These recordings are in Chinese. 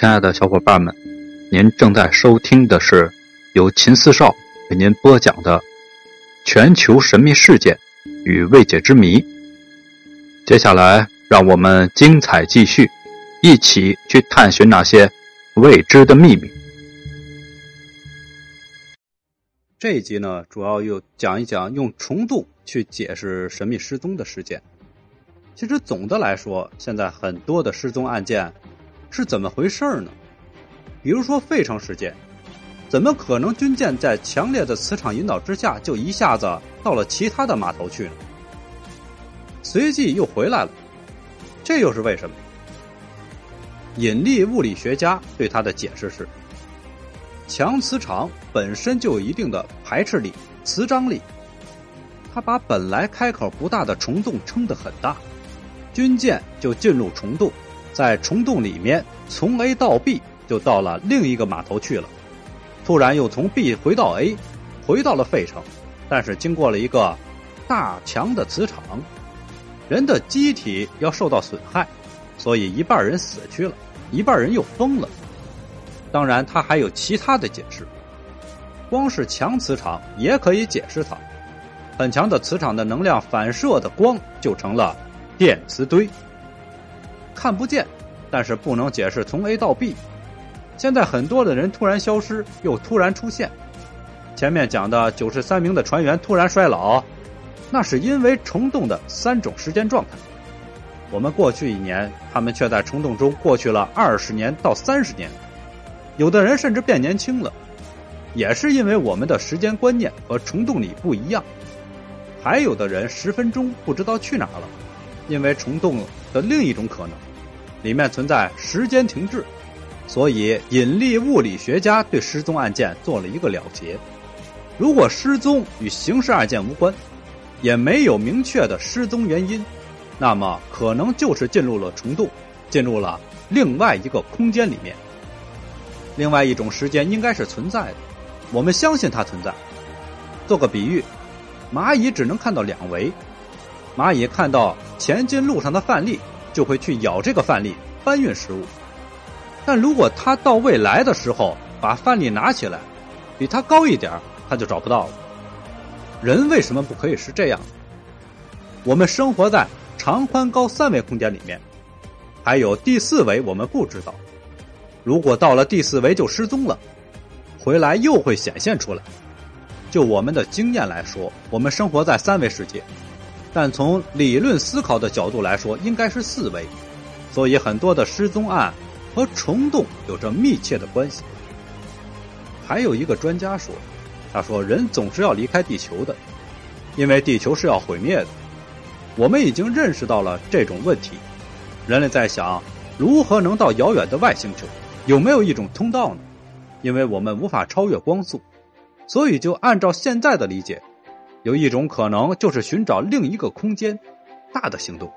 亲爱的小伙伴们，您正在收听的是由秦四少为您播讲的《全球神秘事件与未解之谜》。接下来，让我们精彩继续，一起去探寻那些未知的秘密。这一集呢，主要又讲一讲用虫洞去解释神秘失踪的事件。其实总的来说，现在很多的失踪案件是怎么回事呢？比如说费城事件，怎么可能军舰在强烈的磁场引导之下就一下子到了其他的码头去呢？随即又回来了，这又是为什么？引力物理学家对他的解释是：强磁场本身就有一定的排斥力、磁张力，它把本来开口不大的虫洞撑得很大。军舰就进入虫洞，在虫洞里面从 A 到 B 就到了另一个码头去了，突然又从 B 回到 A，回到了费城，但是经过了一个大强的磁场，人的机体要受到损害，所以一半人死去了，一半人又疯了。当然，他还有其他的解释，光是强磁场也可以解释它，很强的磁场的能量反射的光就成了。电磁堆看不见，但是不能解释从 A 到 B。现在很多的人突然消失，又突然出现。前面讲的九十三名的船员突然衰老，那是因为虫洞的三种时间状态。我们过去一年，他们却在虫洞中过去了二十年到三十年，有的人甚至变年轻了，也是因为我们的时间观念和虫洞里不一样。还有的人十分钟不知道去哪了。因为虫洞的另一种可能，里面存在时间停滞，所以引力物理学家对失踪案件做了一个了结。如果失踪与刑事案件无关，也没有明确的失踪原因，那么可能就是进入了虫洞，进入了另外一个空间里面。另外一种时间应该是存在的，我们相信它存在。做个比喻，蚂蚁只能看到两维。蚂蚁看到前进路上的范例，就会去咬这个范例搬运食物。但如果它到未来的时候把范例拿起来，比它高一点，它就找不到了。人为什么不可以是这样？我们生活在长宽高三维空间里面，还有第四维我们不知道。如果到了第四维就失踪了，回来又会显现出来。就我们的经验来说，我们生活在三维世界。但从理论思考的角度来说，应该是四维，所以很多的失踪案和虫洞有着密切的关系。还有一个专家说，他说人总是要离开地球的，因为地球是要毁灭的。我们已经认识到了这种问题，人类在想如何能到遥远的外星球，有没有一种通道呢？因为我们无法超越光速，所以就按照现在的理解。有一种可能，就是寻找另一个空间，大的行动。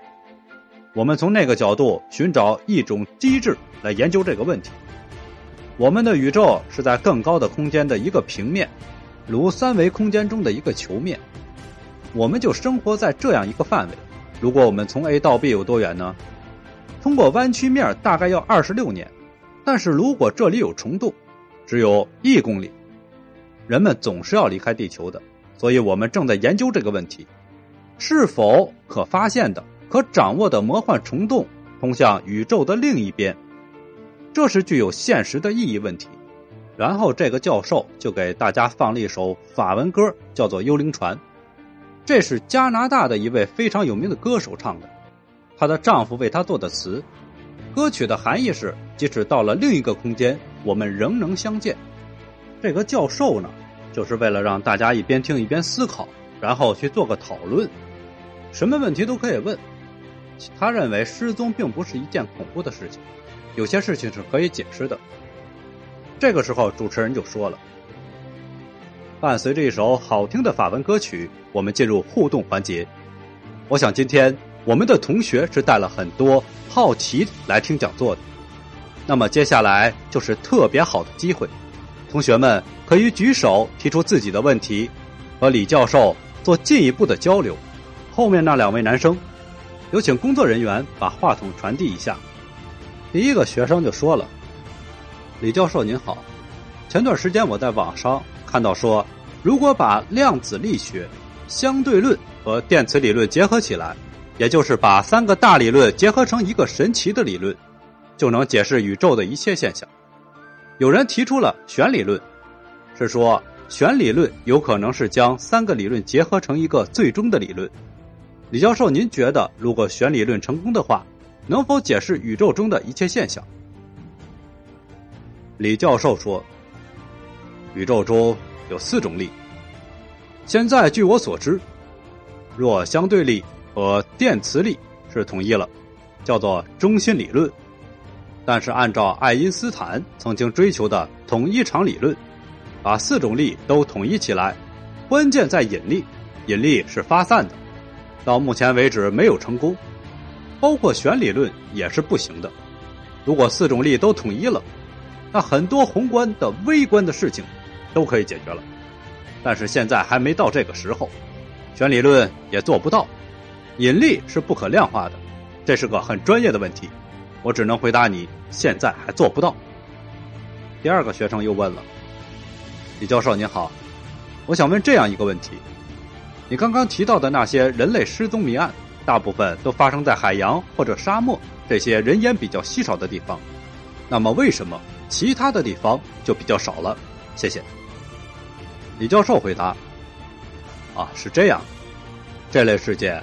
我们从那个角度寻找一种机制来研究这个问题。我们的宇宙是在更高的空间的一个平面，如三维空间中的一个球面。我们就生活在这样一个范围。如果我们从 A 到 B 有多远呢？通过弯曲面大概要二十六年，但是如果这里有虫洞，只有一公里。人们总是要离开地球的。所以我们正在研究这个问题：是否可发现的、可掌握的魔幻虫洞通向宇宙的另一边？这是具有现实的意义问题。然后这个教授就给大家放了一首法文歌，叫做《幽灵船》。这是加拿大的一位非常有名的歌手唱的，她的丈夫为她做的词。歌曲的含义是：即使到了另一个空间，我们仍能相见。这个教授呢？就是为了让大家一边听一边思考，然后去做个讨论，什么问题都可以问。他认为失踪并不是一件恐怖的事情，有些事情是可以解释的。这个时候，主持人就说了：“伴随着一首好听的法文歌曲，我们进入互动环节。我想今天我们的同学是带了很多好奇来听讲座的，那么接下来就是特别好的机会。”同学们可以举手提出自己的问题，和李教授做进一步的交流。后面那两位男生，有请工作人员把话筒传递一下。第一个学生就说了：“李教授您好，前段时间我在网上看到说，如果把量子力学、相对论和电磁理论结合起来，也就是把三个大理论结合成一个神奇的理论，就能解释宇宙的一切现象。有人提出了弦理论，是说弦理论有可能是将三个理论结合成一个最终的理论。李教授，您觉得如果弦理论成功的话，能否解释宇宙中的一切现象？李教授说：“宇宙中有四种力。现在据我所知，弱相对力和电磁力是统一了，叫做中心理论。但是按照爱因斯坦曾经追求的统一场理论，把四种力都统一起来，关键在引力，引力是发散的。到目前为止没有成功，包括弦理论也是不行的。如果四种力都统一了。”那很多宏观的、微观的事情都可以解决了，但是现在还没到这个时候，弦理论也做不到，引力是不可量化的，这是个很专业的问题，我只能回答你现在还做不到。第二个学生又问了：“李教授您好，我想问这样一个问题，你刚刚提到的那些人类失踪谜案，大部分都发生在海洋或者沙漠这些人烟比较稀少的地方，那么为什么？”其他的地方就比较少了，谢谢。李教授回答：“啊，是这样，这类事件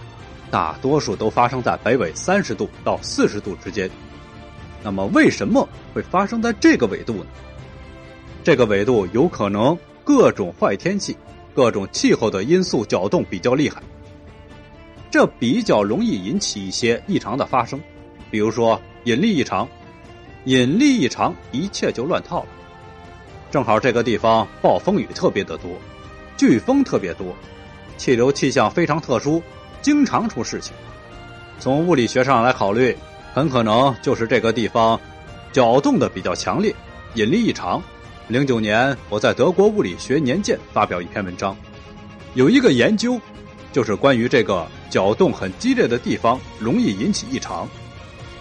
大多数都发生在北纬三十度到四十度之间。那么，为什么会发生在这个纬度呢？这个纬度有可能各种坏天气、各种气候的因素搅动比较厉害，这比较容易引起一些异常的发生，比如说引力异常。”引力异常，一切就乱套了。正好这个地方暴风雨特别的多，飓风特别多，气流气象非常特殊，经常出事情。从物理学上来考虑，很可能就是这个地方搅动的比较强烈，引力异常。零九年，我在德国物理学年鉴发表一篇文章，有一个研究，就是关于这个搅动很激烈的地方容易引起异常，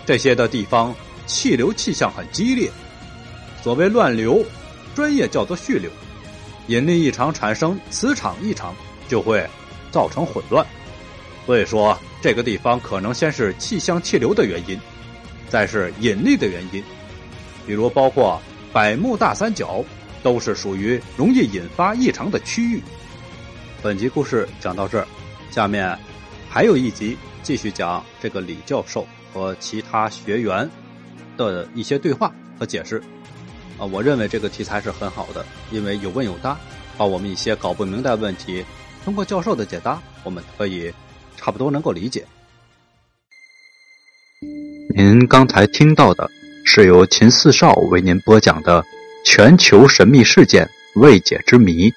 这些的地方。气流气象很激烈，所谓乱流，专业叫做序流。引力异常产生磁场异常，就会造成混乱。所以说，这个地方可能先是气象气流的原因，再是引力的原因。比如包括百慕大三角，都是属于容易引发异常的区域。本集故事讲到这儿，下面还有一集继续讲这个李教授和其他学员。的一些对话和解释，啊，我认为这个题材是很好的，因为有问有答，把我们一些搞不明白的问题，通过教授的解答，我们可以差不多能够理解。您刚才听到的是由秦四少为您播讲的全球神秘事件未解之谜。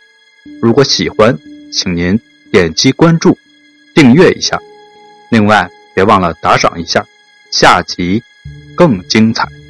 如果喜欢，请您点击关注、订阅一下，另外别忘了打赏一下。下集。更精彩。